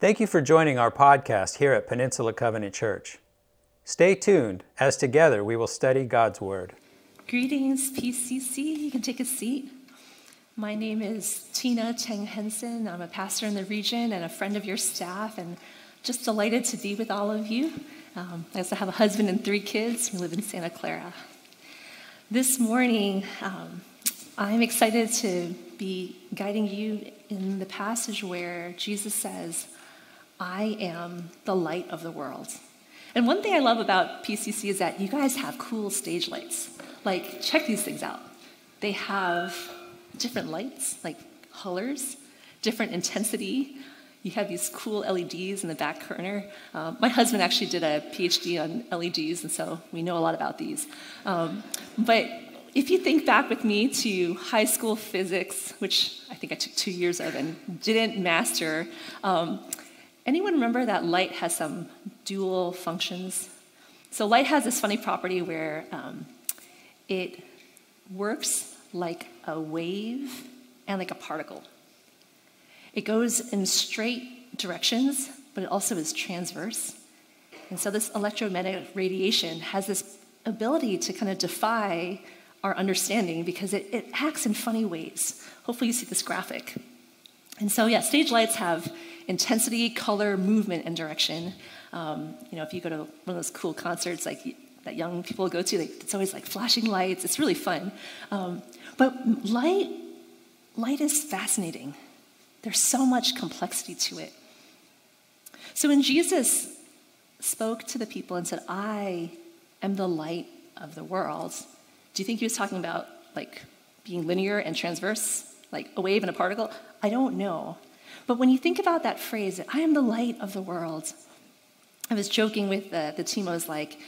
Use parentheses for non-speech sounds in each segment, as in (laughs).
Thank you for joining our podcast here at Peninsula Covenant Church. Stay tuned as together we will study God's Word. Greetings, PCC. You can take a seat. My name is Tina Cheng Henson. I'm a pastor in the region and a friend of your staff, and just delighted to be with all of you. Um, I also have a husband and three kids. We live in Santa Clara. This morning, um, I'm excited to be guiding you in the passage where Jesus says, I am the light of the world. And one thing I love about PCC is that you guys have cool stage lights. Like, check these things out. They have different lights, like colors, different intensity. You have these cool LEDs in the back corner. Um, my husband actually did a PhD on LEDs, and so we know a lot about these. Um, but if you think back with me to high school physics, which I think I took two years of and didn't master, um, anyone remember that light has some dual functions? So, light has this funny property where um, it works like a wave and like a particle. It goes in straight directions, but it also is transverse. And so, this electromagnetic radiation has this ability to kind of defy our understanding because it, it acts in funny ways. Hopefully, you see this graphic. And so, yeah, stage lights have intensity, color, movement, and direction. Um, you know, if you go to one of those cool concerts like that young people go to, it's always like flashing lights. It's really fun. Um, but light, light is fascinating. There's so much complexity to it. So when Jesus spoke to the people and said, "I am the light of the world," do you think he was talking about like being linear and transverse, like a wave and a particle? I don't know. But when you think about that phrase, I am the light of the world, I was joking with the, the team, I was like,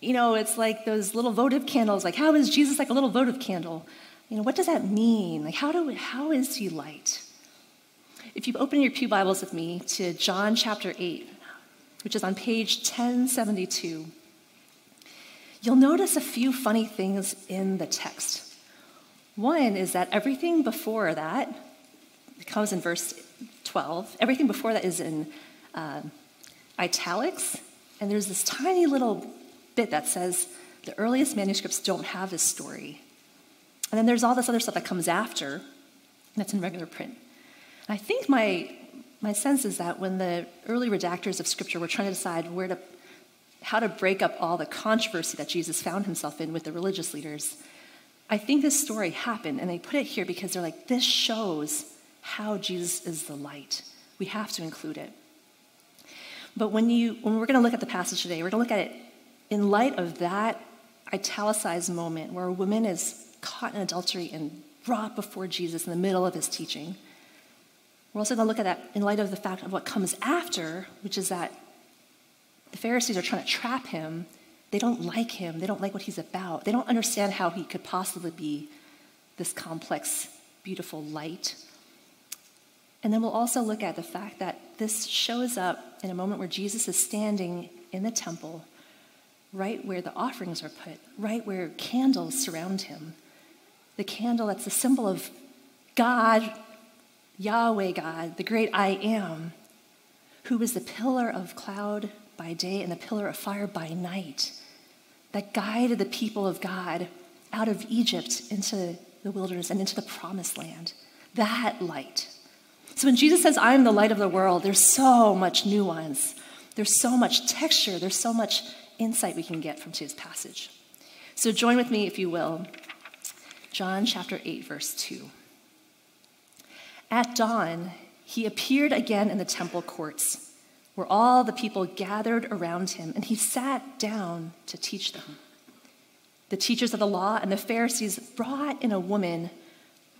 you know, it's like those little votive candles. Like, how is Jesus like a little votive candle? You know, what does that mean? Like, how, do, how is he light? If you open your Pew Bibles with me to John chapter 8, which is on page 1072, you'll notice a few funny things in the text. One is that everything before that, comes in verse 12, everything before that is in uh, italics, and there's this tiny little bit that says the earliest manuscripts don't have this story. And then there's all this other stuff that comes after, that's in regular print. And I think my, my sense is that when the early redactors of Scripture were trying to decide where to, how to break up all the controversy that Jesus found himself in with the religious leaders, I think this story happened, and they put it here because they're like, this shows how Jesus is the light. We have to include it. But when you when we're going to look at the passage today, we're going to look at it in light of that italicized moment where a woman is caught in adultery and brought before Jesus in the middle of his teaching. We're also going to look at that in light of the fact of what comes after, which is that the Pharisees are trying to trap him. They don't like him. They don't like what he's about. They don't understand how he could possibly be this complex, beautiful light. And then we'll also look at the fact that this shows up in a moment where Jesus is standing in the temple, right where the offerings are put, right where candles surround him. The candle that's a symbol of God, Yahweh God, the great I am, who is the pillar of cloud by day and the pillar of fire by night, that guided the people of God out of Egypt into the wilderness and into the promised land. That light so when Jesus says, I am the light of the world, there's so much nuance, there's so much texture, there's so much insight we can get from today's passage. So join with me, if you will, John chapter 8, verse 2. At dawn, he appeared again in the temple courts, where all the people gathered around him, and he sat down to teach them. The teachers of the law and the Pharisees brought in a woman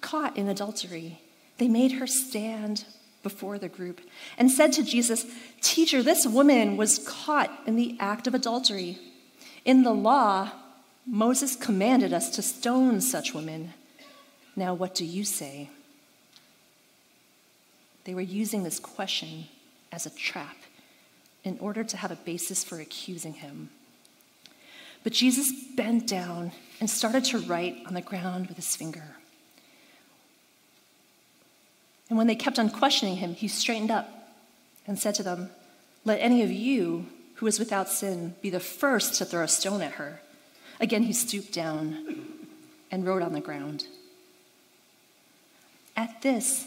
caught in adultery. They made her stand before the group and said to Jesus, Teacher, this woman was caught in the act of adultery. In the law, Moses commanded us to stone such women. Now, what do you say? They were using this question as a trap in order to have a basis for accusing him. But Jesus bent down and started to write on the ground with his finger. And when they kept on questioning him, he straightened up and said to them, Let any of you who is without sin be the first to throw a stone at her. Again, he stooped down and wrote on the ground. At this,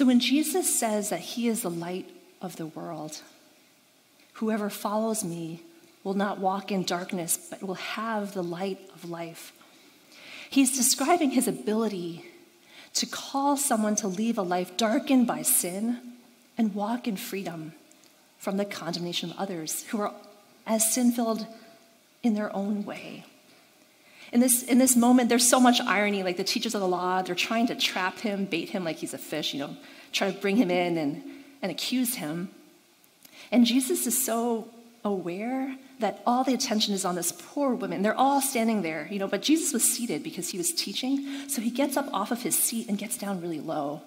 So when Jesus says that he is the light of the world, whoever follows me will not walk in darkness, but will have the light of life. He's describing his ability to call someone to leave a life darkened by sin and walk in freedom from the condemnation of others who are as sin filled in their own way. In this, in this moment, there's so much irony. Like the teachers of the law, they're trying to trap him, bait him like he's a fish, you know, try to bring him in and, and accuse him. And Jesus is so aware that all the attention is on this poor woman. They're all standing there, you know, but Jesus was seated because he was teaching. So he gets up off of his seat and gets down really low.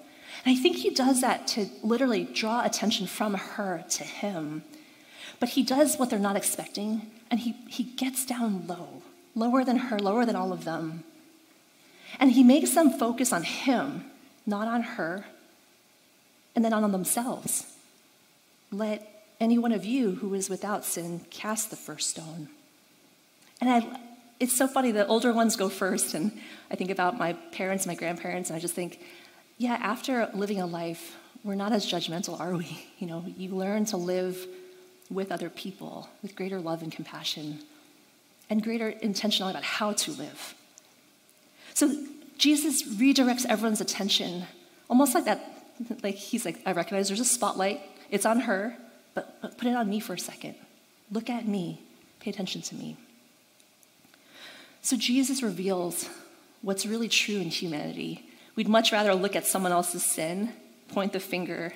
And I think he does that to literally draw attention from her to him. But he does what they're not expecting, and he, he gets down low lower than her, lower than all of them. And he makes them focus on him, not on her, and then on themselves. Let any one of you who is without sin cast the first stone. And I, it's so funny, the older ones go first, and I think about my parents, my grandparents, and I just think, yeah, after living a life, we're not as judgmental, are we? (laughs) You know, you learn to live with other people with greater love and compassion and greater intentionality about how to live. So Jesus redirects everyone's attention, almost like that, like he's like, I recognize there's a spotlight, it's on her, but, but put it on me for a second. Look at me, pay attention to me. So Jesus reveals what's really true in humanity. We'd much rather look at someone else's sin, point the finger,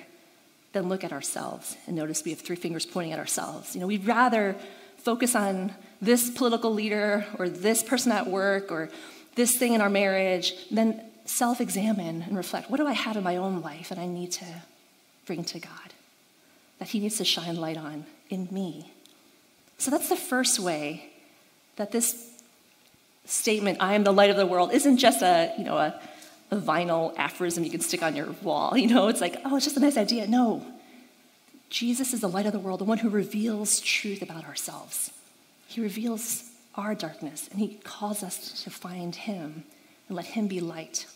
than look at ourselves and notice we have three fingers pointing at ourselves. You know, we'd rather focus on this political leader or this person at work or this thing in our marriage, then self examine and reflect what do I have in my own life that I need to bring to God, that He needs to shine light on in me? So that's the first way that this statement, I am the light of the world, isn't just a, you know, a, a vinyl aphorism you can stick on your wall. (laughs) You know, it's like, oh, it's just a nice idea. No. Jesus is the light of the world, the one who reveals truth about ourselves. He reveals our darkness, and He calls us to find Him and let Him be light.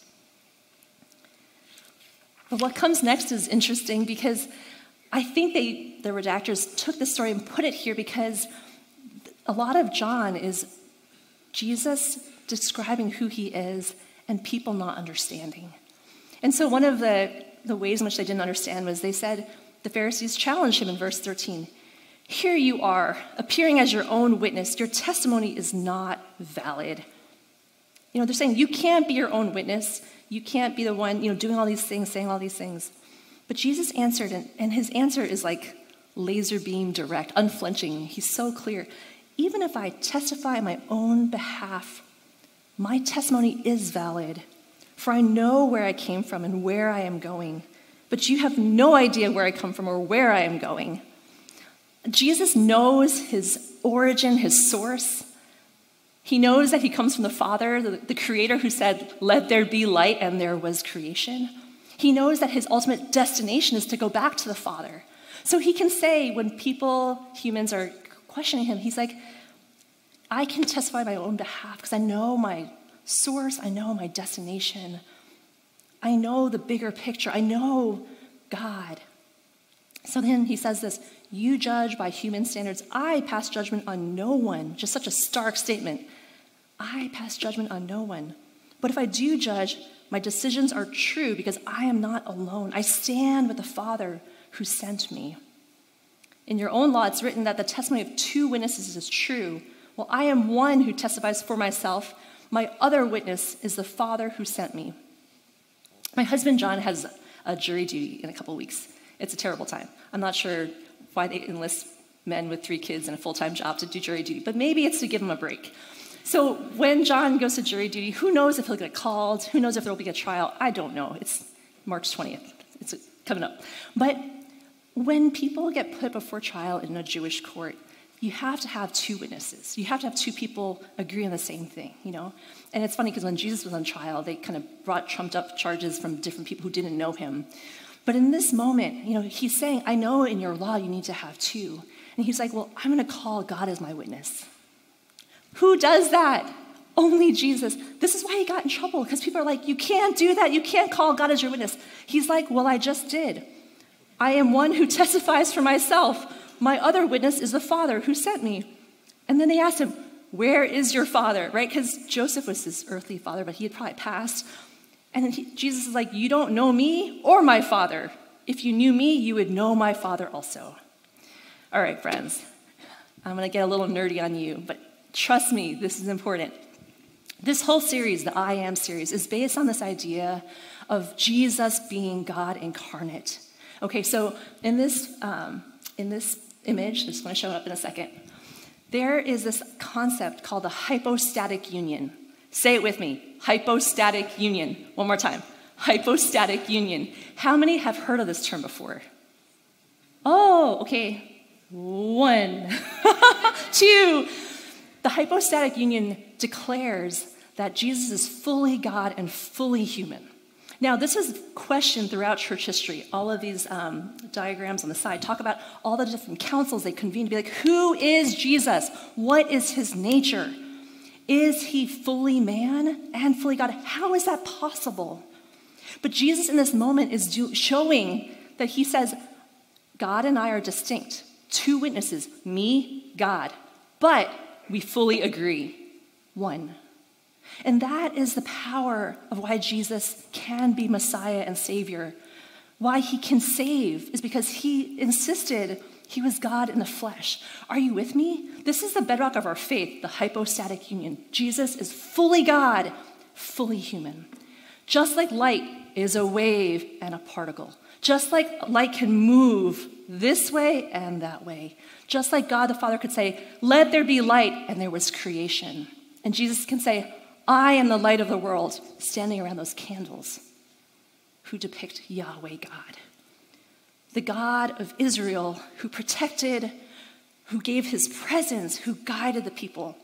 But what comes next is interesting because I think they, the redactors took this story and put it here because a lot of John is Jesus describing who he is and people not understanding. And so, one of the, the ways in which they didn't understand was they said, the Pharisees challenged him in verse 13 here you are, appearing as your own witness. Your testimony is not valid. You know, they're saying you can't be your own witness. You can't be the one, you know, doing all these things, saying all these things. But Jesus answered, and, and his answer is like laser beam direct, unflinching. He's so clear. Even if I testify on my own behalf, my testimony is valid, for I know where I came from and where I am going. But you have no idea where I come from or where I am going. Jesus knows his origin, his source. He knows that he comes from the Father, the, the, creator who said, Let there be light, and there was creation. He knows that his ultimate destination is to go back to the Father. So he can say, when people, humans, are questioning him, he's like, I can testify on my own behalf because I know my source, I know my destination, I know the bigger picture, I know God. So then he says this You judge by human standards. I pass judgment on no one. Just such a stark statement. I pass judgment on no one. But if I do judge, my decisions are true because I am not alone. I stand with the Father who sent me. In your own law, it's written that the testimony of two witnesses is true. Well, I am one who testifies for myself. My other witness is the Father who sent me. My husband John has a jury duty in a couple weeks. It's a terrible time. I'm not sure why they enlist men with three kids and a full time job to do jury duty, but maybe it's to give them a break. So when John goes to jury duty, who knows if he'll get called? Who knows if there'll be a trial? I don't know. It's March 20th. It's coming up. But when people get put before trial in a Jewish court, you have to have two witnesses. You have to have two people agree on the same thing, you know? And it's funny because when Jesus was on trial, they kind of brought trumped up charges from different people who didn't know him. But in this moment, you know, he's saying, I know in your law you need to have two. And he's like, Well, I'm going to call God as my witness. Who does that? Only Jesus. This is why he got in trouble because people are like, You can't do that. You can't call God as your witness. He's like, Well, I just did. I am one who (laughs) testifies for myself. My other witness is the Father who sent me. And then they asked him, Where is your father? Right? Because Joseph was his earthly father, but he had probably passed. And he, Jesus is like, You don't know me or my father. If you knew me, you would know my father also. All right, friends, I'm going to get a little nerdy on you, but trust me, this is important. This whole series, the I Am series, is based on this idea of Jesus being God incarnate. Okay, so in this, um, in this image, this is going to show up in a second, there is this concept called the hypostatic union. Say it with me hypostatic union. One more time hypostatic union. How many have heard of this term before? Oh, okay. One, (laughs) two. The hypostatic union declares that Jesus is fully God and fully human. Now, this is questioned throughout church history. All of these um, diagrams on the side talk about all the different councils they convene to be like, who is Jesus? What is his nature? Is he fully man and fully God? How is that possible? But Jesus in this moment is do- showing that he says, God and I are distinct two witnesses, me, God, but we fully agree. One. And that is the power of why Jesus can be Messiah and Savior. Why he can save is because he insisted he was God in the flesh. Are you with me? This is the bedrock of our faith, the hypostatic union. Jesus is fully God, fully human. Just like light is a wave and a particle, just like light can move this way and that way. Just like God the Father could say, Let there be light, and there was creation. And Jesus can say, I am the light of the world, standing around those candles who depict Yahweh God. The God of Israel who protected, who gave his presence, who guided the people.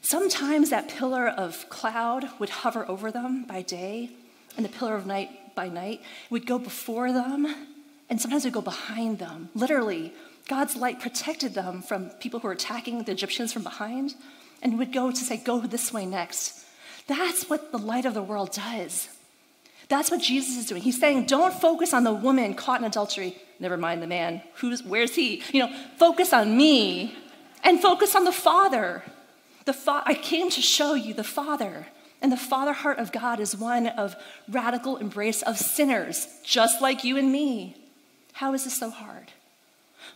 Sometimes that pillar of cloud would hover over them by day, and the pillar of night by night would go before them, and sometimes it would go behind them. Literally, God's light protected them from people who were attacking the Egyptians from behind, and would go to say, Go this way next. That's what the light of the world does. That's what Jesus is doing. He's saying, Don't focus on the woman caught in adultery. Never mind the man. Who's, where's he? You know, focus on me and focus on the Father. The fa- I came to show you the Father. And the father heart of God is one of radical embrace of sinners, just like you and me. How is this so hard?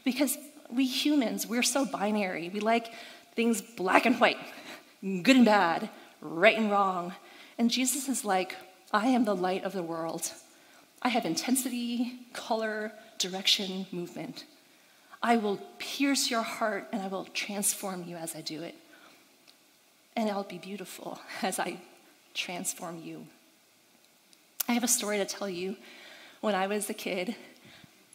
Because we humans, we're so binary. We like things black and white, (laughs) good and bad, right and wrong. And Jesus is like, I am the light of the world. I have intensity, color, direction, movement. I will pierce your heart and I will transform you as I do it. And I'll be beautiful (laughs) as I transform you. I have a story to tell you. When I was a kid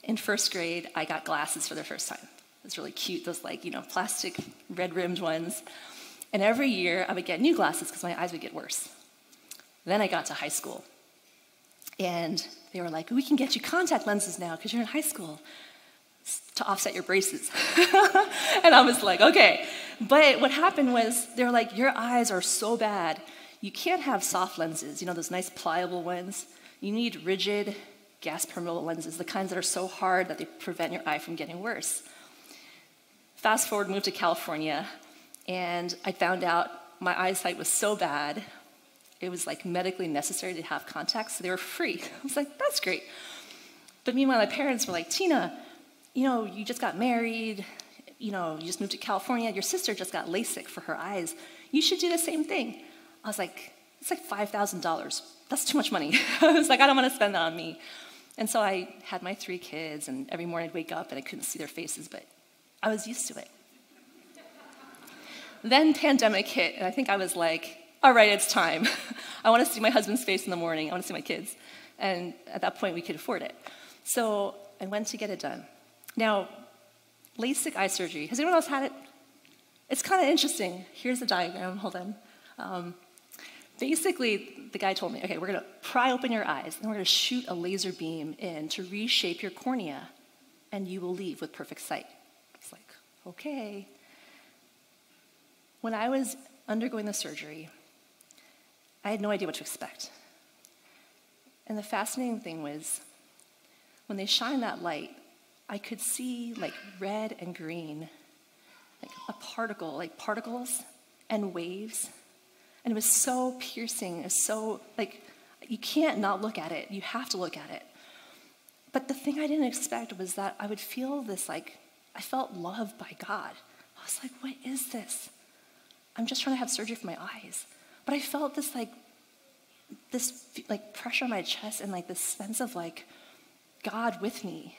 in first grade, I got glasses for the first time. It was really cute, those like, you know, plastic red rimmed ones. And every year I would get new glasses because my eyes would get worse. Then I got to high school. And they were like, we can get you contact lenses now because you're in high school to offset your braces. (laughs) and I was like, okay. But what happened was they were like, your eyes are so bad you can't have soft lenses, you know, those nice pliable ones. You need rigid, gas permeable lenses, the kinds that are so hard that they prevent your eye from getting worse. Fast forward, moved to California, and I found out my eyesight was so bad, it was like medically necessary to have contacts, so they were free. (laughs) I was like, that's great. But meanwhile, my parents were like, Tina, you know, you just got married, you know, you just moved to California, your sister just got LASIK for her eyes. You should do the same thing. I was like, it's like $5,000. That's too much money. (laughs) I was like, I don't want to spend that on me. And so I had my three kids, and every morning I'd wake up and I couldn't see their faces, but I was used to it. then pandemic hit, and I think I was like, all right, it's time. (laughs) I want to see my husband's face in the morning. I want to see my kids. And at that point, we could afford it. So I went to get it done. Now, LASIK eye surgery, has anyone else had it? It's kind of interesting. Here's the diagram, hold on. Um, basically, the guy told me, okay, we're going to pry open your eyes, and we're going to shoot a laser beam in to reshape your cornea, and you will leave with perfect sight. It's like, okay. When I was undergoing the surgery, I had no idea what to expect. And the fascinating thing was, when they shined that light, I could see like red and green, like a particle, like particles and waves. And it was so piercing, it was so like you can't not look at it. You have to look at it. But the thing I didn't expect was that I would feel this like I felt loved by God. I was like, what is this? I'm just trying to have surgery for my eyes. But I felt this like this like pressure on my chest and like this sense of like God with me.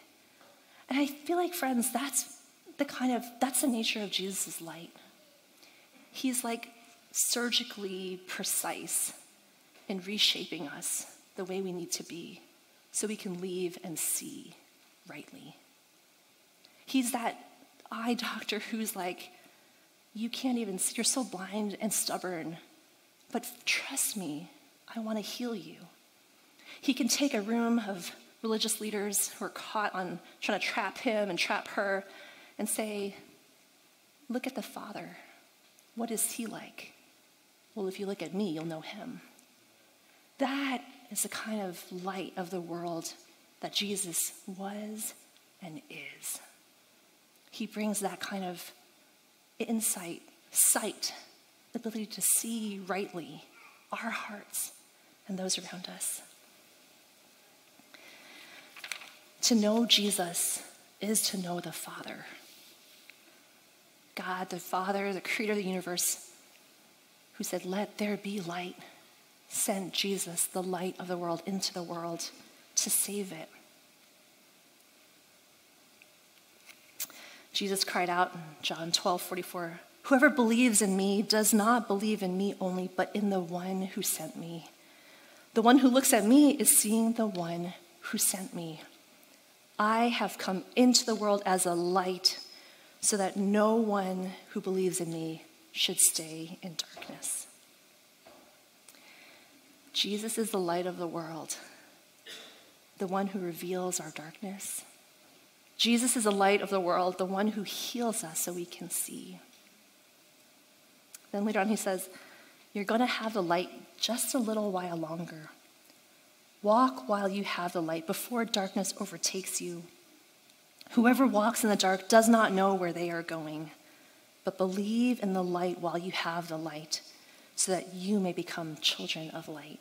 And I feel like, friends, that's the kind of, that's the nature of Jesus' light. He's like surgically precise in reshaping us the way we need to be so we can leave and see rightly. He's that eye doctor who's like, you can't even see, you're so blind and stubborn, but trust me, I want to heal you. He can take a room of religious leaders who are caught on trying to trap him and trap her and say, Look at the Father. What is he like? Well, if you look at me, you'll know him. That is the kind of light of the world that Jesus was and is. He brings that kind of insight, sight, the ability to see rightly our hearts and those around us. To know Jesus is to know the Father. God, the Father, the creator of the universe, who said, Let there be light, sent Jesus, the light of the world, into the world to save it. Jesus cried out in John 12 44, Whoever believes in me does not believe in me only, but in the one who sent me. The one who looks at me is seeing the one who sent me. I have come into the world as a light so that no one who believes in me should stay in darkness. Jesus is the light of the world, the one who reveals our darkness. Jesus is the light of the world, the one who heals us so we can see. Then later on, he says, You're going to have the light just a little while longer. Walk while you have the light before darkness overtakes you. Whoever walks in the dark does not know where they are going, but believe in the light while you have the light, so that you may become children of light.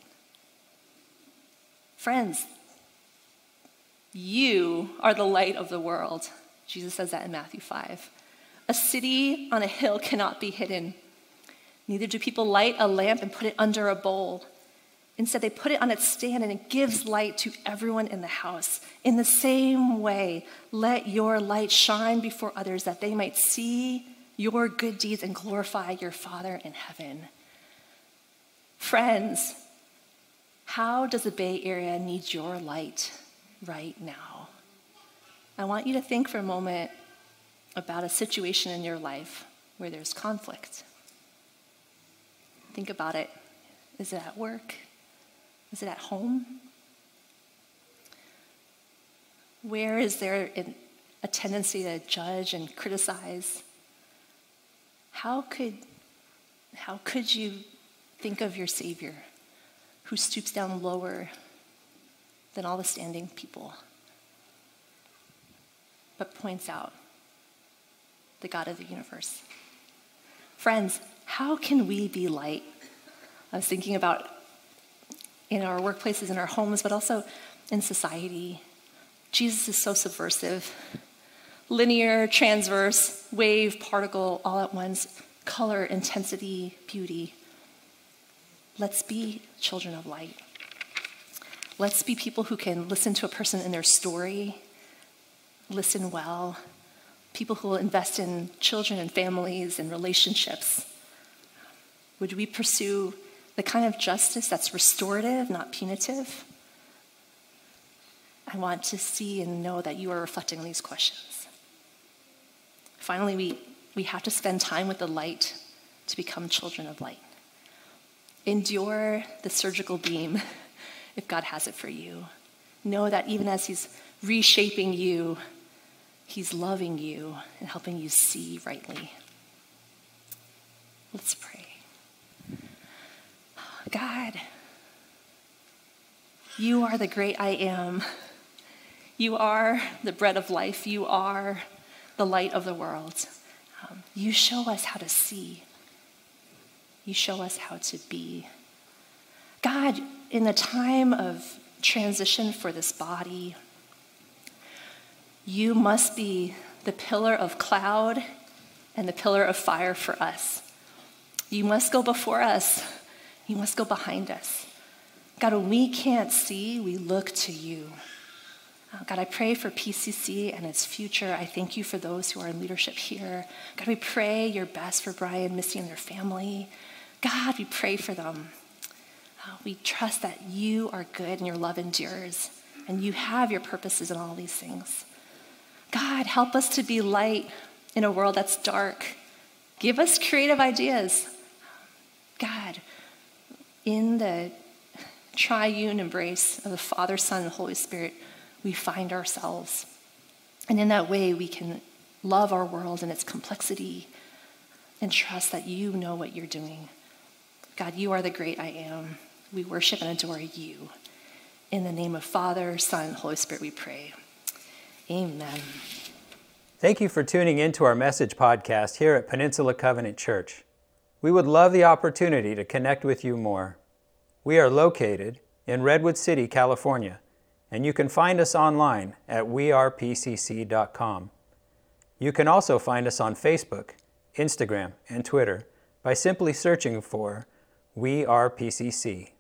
Friends, you are the light of the world. Jesus says that in Matthew 5. A city on a hill cannot be hidden. Neither do people light a lamp and put it under a bowl Instead, they put it on its stand and it gives light to everyone in the house. In the same way, let your light shine before others that they might see your good deeds and glorify your Father in heaven. Friends, how does the Bay Area need your light right now? I want you to think for a moment about a situation in your life where there's conflict. Think about it. Is it at work? Is it at home? Where is there a tendency to judge and criticize? How could, how could you think of your Savior who stoops down lower than all the standing people, but points out the God of the universe? Friends, how can we be light? I was thinking about in our workplaces, in our homes, but also in society. Jesus is so subversive. Linear, transverse, wave, particle, all at once, color, intensity, beauty. Let's be children of light. Let's be people who can listen to a person in their story, listen well, people who will invest in children and families and relationships. Would we pursue the kind of justice that's restorative, not punitive? I want to see and know that you are reflecting these questions. Finally, we, we have to spend time with the light to become children of light. Endure the surgical beam (laughs) if God has it for you. Know that even as He's reshaping you, He's loving you and helping you see rightly. Let's pray. God, you are the great I am. You are the bread of life. You are the light of the world. Um, you show us how to see. You show us how to be. God, in the time of transition for this body, you must be the pillar of cloud and the pillar of fire for us. You must go before us. You must go behind us. God, when we can't see, we look to you. Uh, God, I pray for PCC and its future. I thank you for those who are in leadership here. God, we pray your best for Brian, Missy, and their family. God, we pray for them. Uh, we trust that you are good and your love endures, and you have your purposes in all these things. God, help us to be light in a world that's dark. Give us creative ideas. God, in the triune embrace of the Father, Son, and Holy Spirit, we find ourselves. And in that way, we can love our world and its complexity and trust that you know what you're doing. God, you are the great I am. We worship and adore you. In the name of Father, Son, Holy Spirit, we pray. Amen. Thank you for tuning in to our message podcast here at Peninsula Covenant Church. We would love the opportunity to connect with you more. We are located in Redwood City, California, and you can find us online at wearepcc.com. You can also find us on Facebook, Instagram, and Twitter by simply searching for We Are PCC.